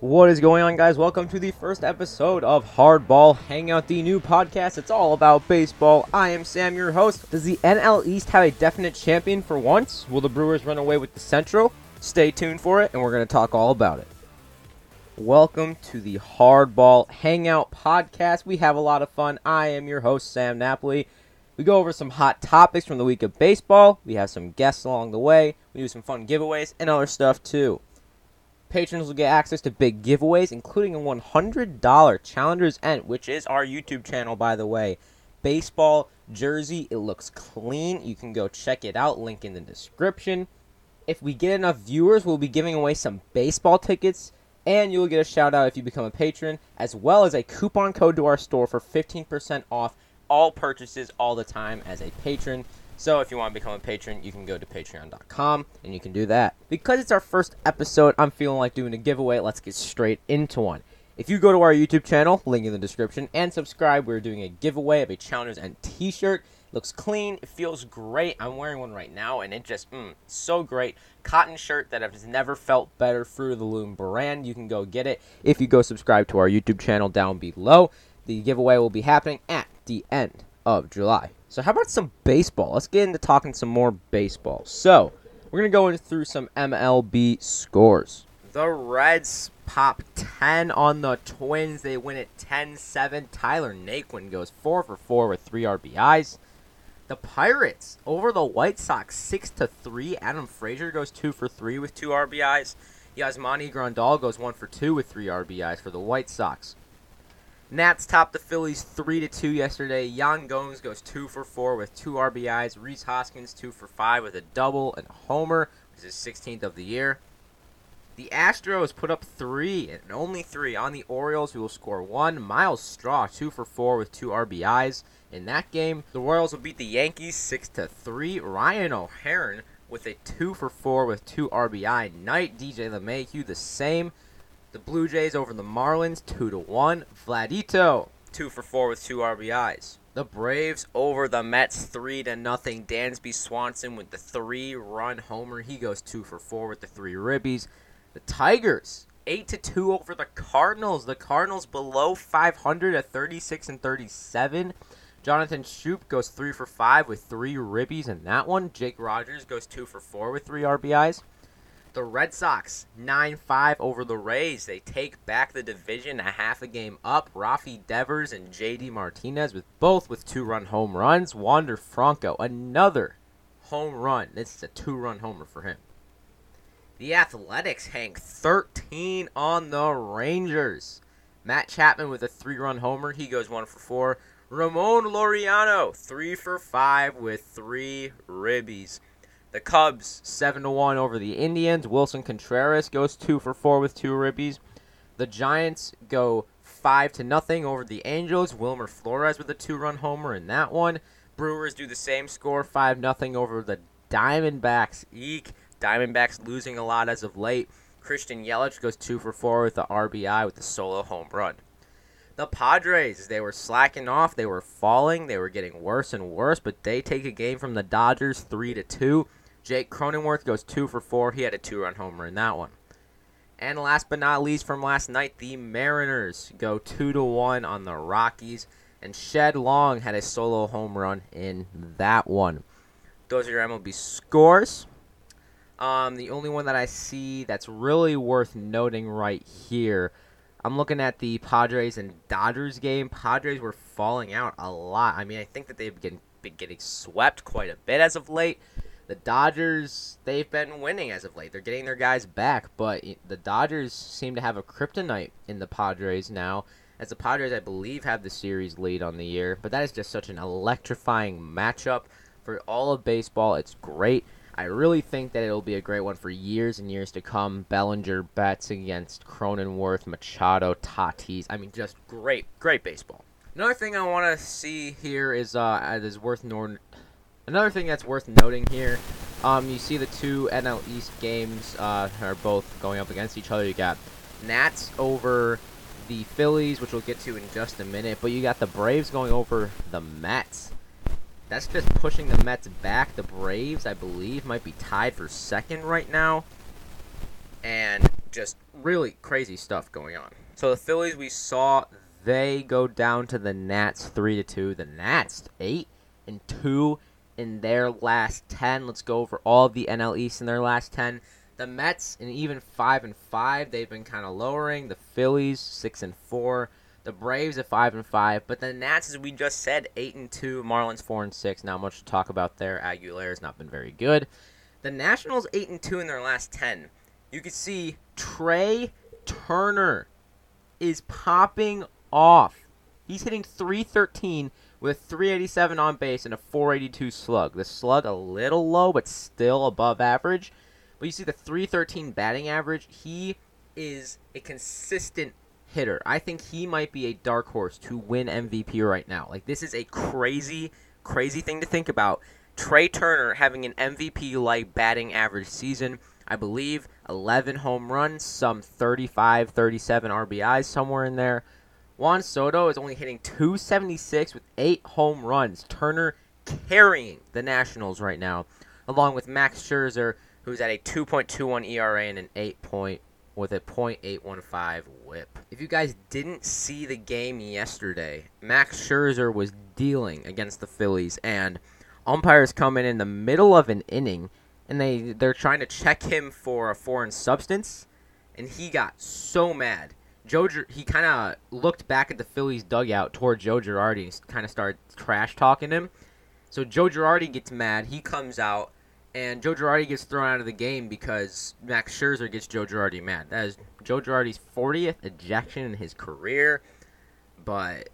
What is going on, guys? Welcome to the first episode of Hardball Hangout, the new podcast. It's all about baseball. I am Sam, your host. Does the NL East have a definite champion for once? Will the Brewers run away with the Central? Stay tuned for it, and we're going to talk all about it. Welcome to the Hardball Hangout podcast. We have a lot of fun. I am your host, Sam Napoli. We go over some hot topics from the week of baseball. We have some guests along the way. We do some fun giveaways and other stuff too. Patrons will get access to big giveaways, including a $100 Challengers End, which is our YouTube channel, by the way. Baseball jersey. It looks clean. You can go check it out. Link in the description. If we get enough viewers, we'll be giving away some baseball tickets, and you'll get a shout out if you become a patron, as well as a coupon code to our store for 15% off all purchases all the time as a patron. So if you want to become a patron, you can go to patreon.com and you can do that. Because it's our first episode, I'm feeling like doing a giveaway. Let's get straight into one. If you go to our YouTube channel, link in the description, and subscribe, we're doing a giveaway of a Challengers End t-shirt. Looks clean. It feels great. I'm wearing one right now, and it just, mm, so great. Cotton shirt that has never felt better. Of the Loom brand. You can go get it if you go subscribe to our YouTube channel down below. The giveaway will be happening at the end of July. So how about some baseball? Let's get into talking some more baseball. So we're gonna go in through some MLB scores. The Reds pop 10 on the Twins. They win it 10-7. Tyler Naquin goes 4 for 4 with 3 RBIs. The Pirates over the White Sox 6 to 3. Adam Frazier goes 2 for 3 with 2 RBIs. Yasmani Grandal goes 1 for 2 with 3 RBIs for the White Sox. Nats topped the Phillies 3 to 2 yesterday. Yan Gomes goes 2 for 4 with 2 RBIs. Rhys Hoskins 2 for 5 with a double and a homer, which is his 16th of the year. The Astros put up 3 and only 3 on the Orioles, who will score 1. Myles Straw 2 for 4 with 2 RBIs. In that game, the Royals will beat the Yankees 6 to 3. Ryan O'Hearn with a 2 for 4 with 2 RBI night. DJ LeMahieu the same. The Blue Jays over the Marlins, 2 to 1. Vladito, 2 for 4 with 2 RBIs. The Braves over the Mets, 3 to nothing. Dansby Swanson with the 3 run homer. He goes 2 for 4 with the 3 ribbies. The Tigers, 8 to 2 over the Cardinals. The Cardinals below 500 at 36 and 37. Jonathan Schoop goes 3 for 5 with 3 ribbies in that one. Jake Rogers goes 2 for 4 with 3 RBIs. The Red Sox 9-5 over the Rays. They take back the division a half a game up. Rafi Devers and JD Martinez with both with two-run home runs. Wander Franco another home run. This is a two-run homer for him. The Athletics hang 13 on the Rangers. Matt Chapman with a three-run homer. He goes one for four. Ramon Laureano three for five with three ribbies. The Cubs seven to one over the Indians. Willson Contreras goes two for four with two ribbies. The Giants go five to nothing over the Angels. Wilmer Flores with a two-run homer in that one. Brewers do the same score, five nothing over the Diamondbacks. Eek, Diamondbacks losing a lot as of late. Christian Yelich goes two for four with the RBI with the solo home run. The Padres, they were slacking off, they were falling, they were getting worse and worse, but they take a game from the Dodgers three to two. Jake Cronenworth goes two for four. He had a two run homer in that one. And last but not least from last night, the Mariners go two to one on the Rockies. And Shed Long had a solo home run in that one. Those are your MLB scores. Um, the only one that I see that's really worth noting right here, I'm looking at the Padres and Dodgers game. Padres were falling out a lot. I mean, I think that they've been, been getting swept quite a bit as of late the Dodgers, they've been winning as of late. They're getting their guys back, but the Dodgers seem to have a kryptonite in the Padres now. As the Padres, I believe, have the series lead on the year. But that is just such an electrifying matchup for all of baseball. It's great. I really think that it'll be a great one for years and years to come. Bellinger Betts against Cronenworth, Machado, Tatis. I mean, just great, great baseball. Another thing I want to see here is uh, is worth Another thing that's worth noting here, um, you see the two NL East games uh, are both going up against each other. You got Nats over the Phillies, which we'll get to in just a minute, but you got the Braves going over the Mets. That's just pushing the Mets back. The Braves, I believe, might be tied for second right now. And just really crazy stuff going on. So the Phillies, we saw they go down to the Nats three to two. The Nats eight and two in their last ten. Let's go over all the NL East in their last ten. The Mets and even five and five, they've been kind of lowering. The Phillies six and four. The Braves at five and five, but the Nats, as we just said, eight and two. Marlins four and six. Not much to talk about there. Aguilar has not been very good. The Nationals eight and two in their last ten. You can see Trea Turner is popping off. He's hitting 313 with 387 on base and a 482 slug. The slug a little low, but still above average. But you see the 313 batting average. He is a consistent hitter. I think he might be a dark horse to win MVP right now. Like this is a crazy, crazy thing to think about. Trea Turner having an MVP like batting average season. I believe 11 home runs, some 35, 37 RBIs somewhere in there. Juan Soto is only hitting 276 with 8 home runs. Turner carrying the Nationals right now, along with Max Scherzer, who's at a 2.21 ERA and an 8 point with a .815 whip. If you guys didn't see the game yesterday, Max Scherzer was dealing against the Phillies and umpires come in in the middle of an inning and they they're trying to check him for a foreign substance and he got so mad. Joe he kind of looked back at the Phillies dugout toward Joe Girardi and kind of started trash talking him. So Joe Girardi gets mad. He comes out and Joe Girardi gets thrown out of the game because Max Scherzer gets Joe Girardi mad. That is Joe Girardi's 40th ejection in his career. But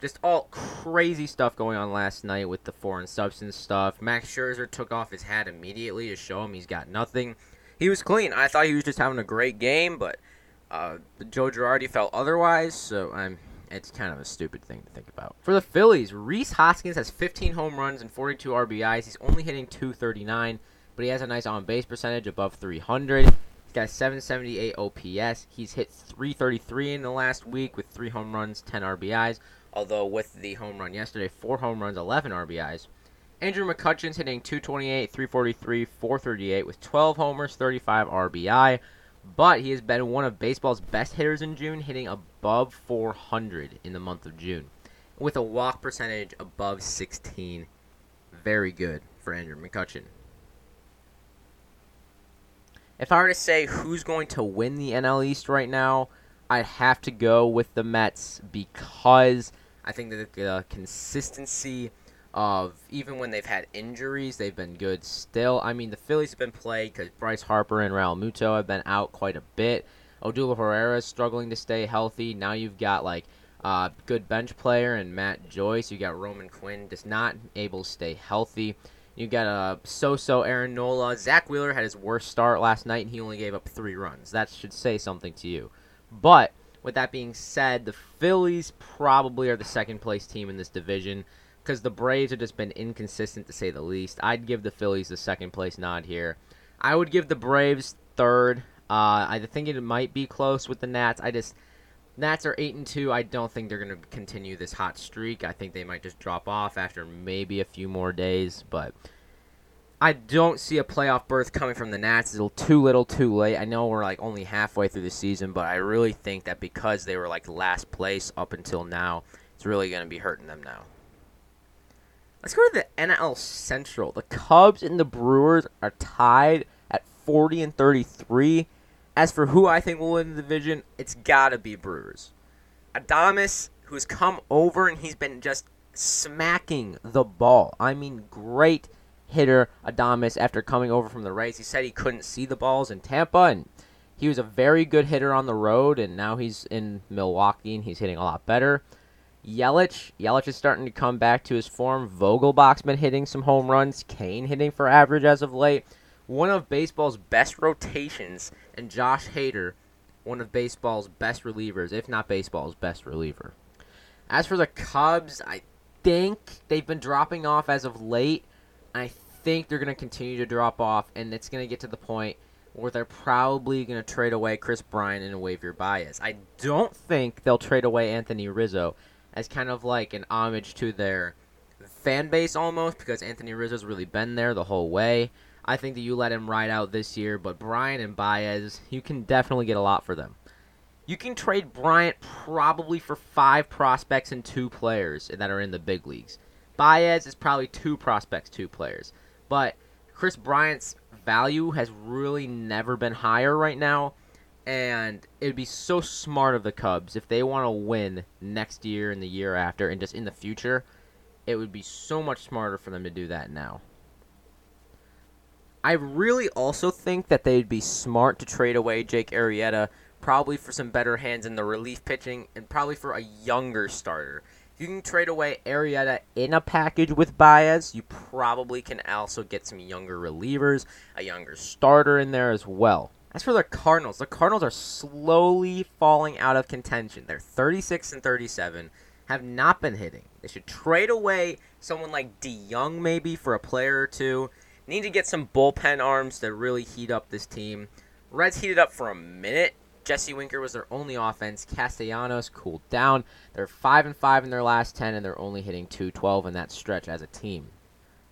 just all crazy stuff going on last night with the foreign substance stuff. Max Scherzer took off his hat immediately to show him he's got nothing. He was clean. I thought he was just having a great game, but uh, Joe Girardi felt otherwise. So I'm it's kind of a stupid thing to think about. For the Phillies, Rhys Hoskins has 15 home runs and 42 RBIs. He's only hitting 239, but he has a nice on base percentage above 300. He's got 778 OPS. He's hit 333 in the last week with 3 home runs, 10 RBIs. Although with the home run yesterday, 4 home runs, 11 RBIs. Andrew McCutchen's hitting 228, 343, 438 with 12 homers, 35 RBI but he has been one of baseball's best hitters in June, hitting above 400 in the month of June, with a walk percentage above 16. Very good for Andrew McCutchen. If I were to say who's going to win the NL East right now, I'd have to go with the Mets because I think that the consistency of even when they've had injuries, they've been good still. I mean, the Phillies have been played because Bryce Harper and Realmuto have been out quite a bit. Odubel Herrera is struggling to stay healthy. Now you've got like a uh, good bench player and Matt Joyce. You got Roman Quinn just not able to stay healthy. You got a uh, so-so Aaron Nola. Zack Wheeler had his worst start last night, and he only gave up three runs. That should say something to you. But with that being said, the Phillies probably are the second place team in this division because the Braves have just been inconsistent to say the least. I'd give the Phillies the second place nod here. I would give the Braves third. Uh, I think it might be close with the Nats. I just Nats are eight and two. I don't think they're going to continue this hot streak. I think they might just drop off after maybe a few more days. But I don't see a playoff berth coming from the Nats. It's too little, too late. I know we're like only halfway through the season, but I really think that because they were like last place up until now, it's really going to be hurting them now. Let's go to the NL Central. The Cubs and the Brewers are tied at 40 and 33. As for who I think will win the division, it's got to be Brewers. Adames, who's come over and he's been just smacking the ball. I mean, great hitter Adames after coming over from the Rays. He said he couldn't see the balls in Tampa, and he was a very good hitter on the road, and now he's in Milwaukee and he's hitting a lot better. Yelich, Yelich is starting to come back to his form. Vogelbach's been hitting some home runs. Cain hitting for average as of late. One of baseball's best rotations, and Josh Hader, one of baseball's best relievers, if not baseball's best reliever. As for the Cubs, I think they've been dropping off as of late. I think they're going to continue to drop off, and it's going to get to the point where they're probably going to trade away Kris Bryant and Javier Baez. I don't think they'll trade away Anthony Rizzo as kind of like an homage to their fan base almost because Anthony Rizzo's really been there the whole way. I think that you let him ride out this year, but Bryant and Baez, you can definitely get a lot for them. You can trade Bryant probably for five prospects and two players that are in the big leagues. Baez is probably two prospects, two players. But Kris Bryant's value has really never been higher right now. And it'd be so smart of the Cubs if they want to win next year and the year after and just in the future. It would be so much smarter for them to do that now. I really also think that they'd be smart to trade away Jake Arrieta, probably for some better hands in the relief pitching, and probably for a younger starter. If you can trade away Arrieta in a package with Baez, you probably can also get some younger relievers, a younger starter in there as well. As for the Cardinals, the Cardinals are slowly falling out of contention. They're 36 and 37, have not been hitting. They should trade away someone like DeJong maybe for a player or two. Need to get some bullpen arms to really heat up this team. Reds heated up for a minute. Jesse Winker was their only offense. Castellanos cooled down. They're five and five in their last ten, and they're only hitting 212 in that stretch as a team.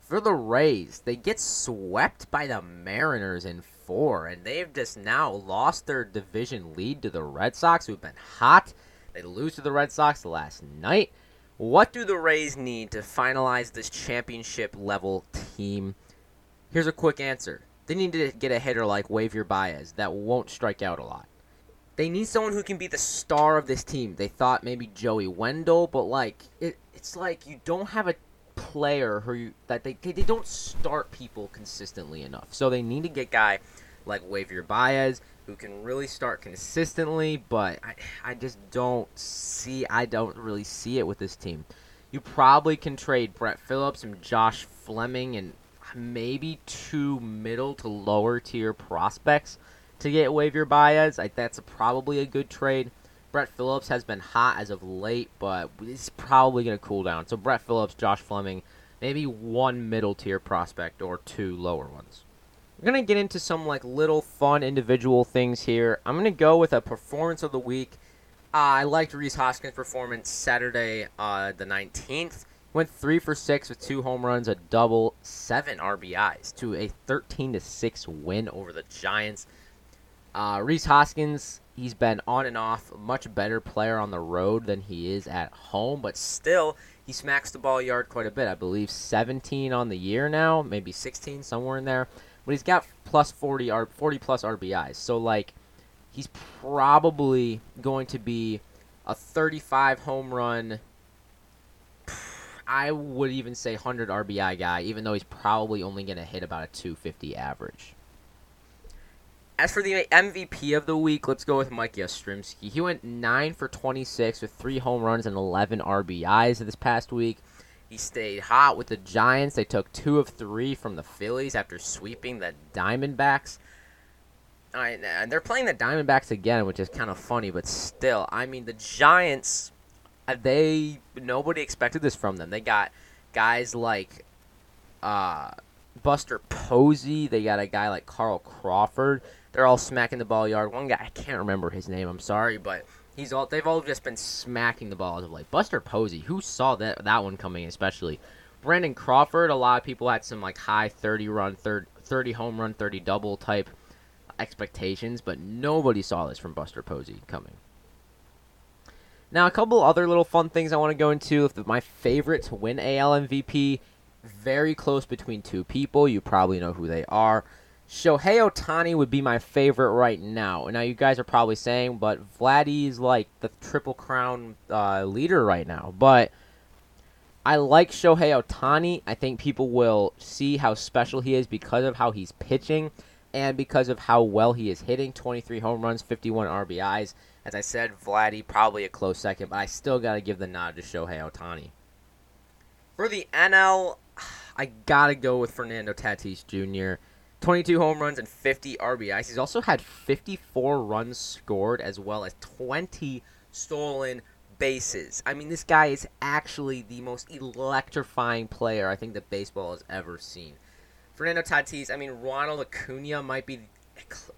For the Rays, they get swept by the Mariners in four, and they've just now lost their division lead to the Red Sox, who've been hot. They lose to the Red Sox last night. What do the Rays need to finalize this championship level team? Here's a quick answer. They need to get a hitter like Javier Baez that won't strike out a lot. They need someone who can be the star of this team. They thought maybe Joey Wendle, but like it, it's like you don't have a player who you, that they, they don't start people consistently enough. So they need to get guy like Javier Baez who can really start consistently, but I, I just don't see I don't really see it with this team. You probably can trade Brett Phillips and Josh Fleming and maybe two middle to lower tier prospects to get Javier Baez. I, that's probably a good trade. Brett Phillips has been hot as of late, but it's probably going to cool down. So Brett Phillips, Josh Fleming, maybe one middle tier prospect or two lower ones. We're going to get into some like little fun individual things here. I'm going to go with a performance of the week. Uh, I liked Rhys Hoskins' performance Saturday, uh, the 19th. Went three for six with two home runs, a double, seven RBIs to a 13 to six win over the Giants. Uh, Rhys Hoskins, he's been on and off, much better player on the road than he is at home, but still, he smacks the ball yard quite a bit. I believe 17 on the year now, maybe 16, somewhere in there. But he's got plus 40, 40 plus RBIs. So, like, he's probably going to be a 35 home run, I would even say 100 RBI guy, even though he's probably only going to hit about a 250 average. As for the MVP of the week, let's go with Mike Yastrzemski. He went 9 for 26 with 3 home runs and 11 RBIs this past week. He stayed hot with the Giants. They took 2 of 3 from the Phillies after sweeping the Diamondbacks. I, and they're playing the Diamondbacks again, which is kind of funny, but still, I mean, the Giants uh, they nobody expected this from them. They got guys like uh, Buster Posey. They got a guy like Carl Crawford. They're all smacking the ball yard. One guy I can't remember his name. I'm sorry, but he's all they've all just been smacking the balls of like Buster Posey. Who saw that that one coming? Especially Brandon Crawford. A lot of people had some like high 30 run, 30 home run, 30 double type expectations, but nobody saw this from Buster Posey coming. Now, a couple other little fun things I want to go into. My favorite to win AL MVP, very close between two people. You probably know who they are. Shohei Ohtani would be my favorite right now. Now, you guys are probably saying, but Vladdy's like the Triple Crown uh, leader right now. But I like Shohei Ohtani. I think people will see how special he is because of how he's pitching and because of how well he is hitting 23 home runs, 51 RBIs. As I said, Vladdy probably a close second, but I still got to give the nod to Shohei Ohtani. For the NL, I got to go with Fernando Tatis Jr. 22 home runs and 50 RBIs. He's also had 54 runs scored as well as 20 stolen bases. I mean, this guy is actually the most electrifying player I think that baseball has ever seen. Fernando Tatis, I mean, Ronald Acuna might be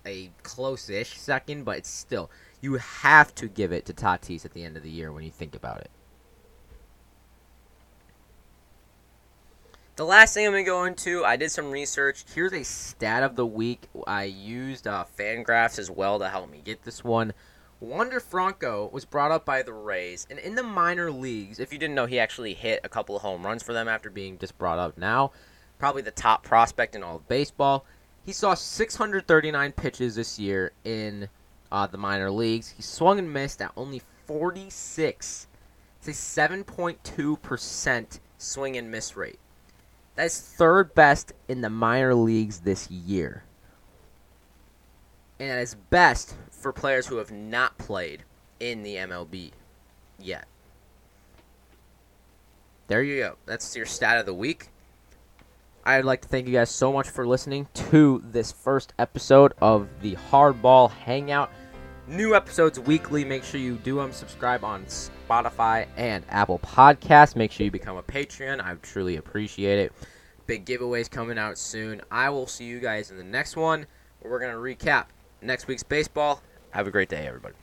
a close-ish second, but it's still you have to give it to Tatis at the end of the year when you think about it. The last thing I'm going to go into, I did some research. Here's a stat of the week. I used uh, Fangraphs as well to help me get this one. Wander Franco was brought up by the Rays, and in the minor leagues, if you didn't know, he actually hit a couple of home runs for them after being just brought up now. Probably the top prospect in all of baseball. He saw 639 pitches this year in uh, the minor leagues. He swung and missed at only 46. It's a 7.2% swing and miss rate. That's third best in the minor leagues this year. And is best for players who have not played in the MLB yet. There you go. That's your stat of the week. I'd like to thank you guys so much for listening to this first episode of the Hardball Hangout. New episodes weekly. Make sure you do them. Subscribe on Spotify and Apple Podcasts. Make sure you become a Patreon. I truly appreciate it. Big giveaways coming out soon. I will see you guys in the next one. Where we're gonna recap next week's baseball. Have a great day, everybody.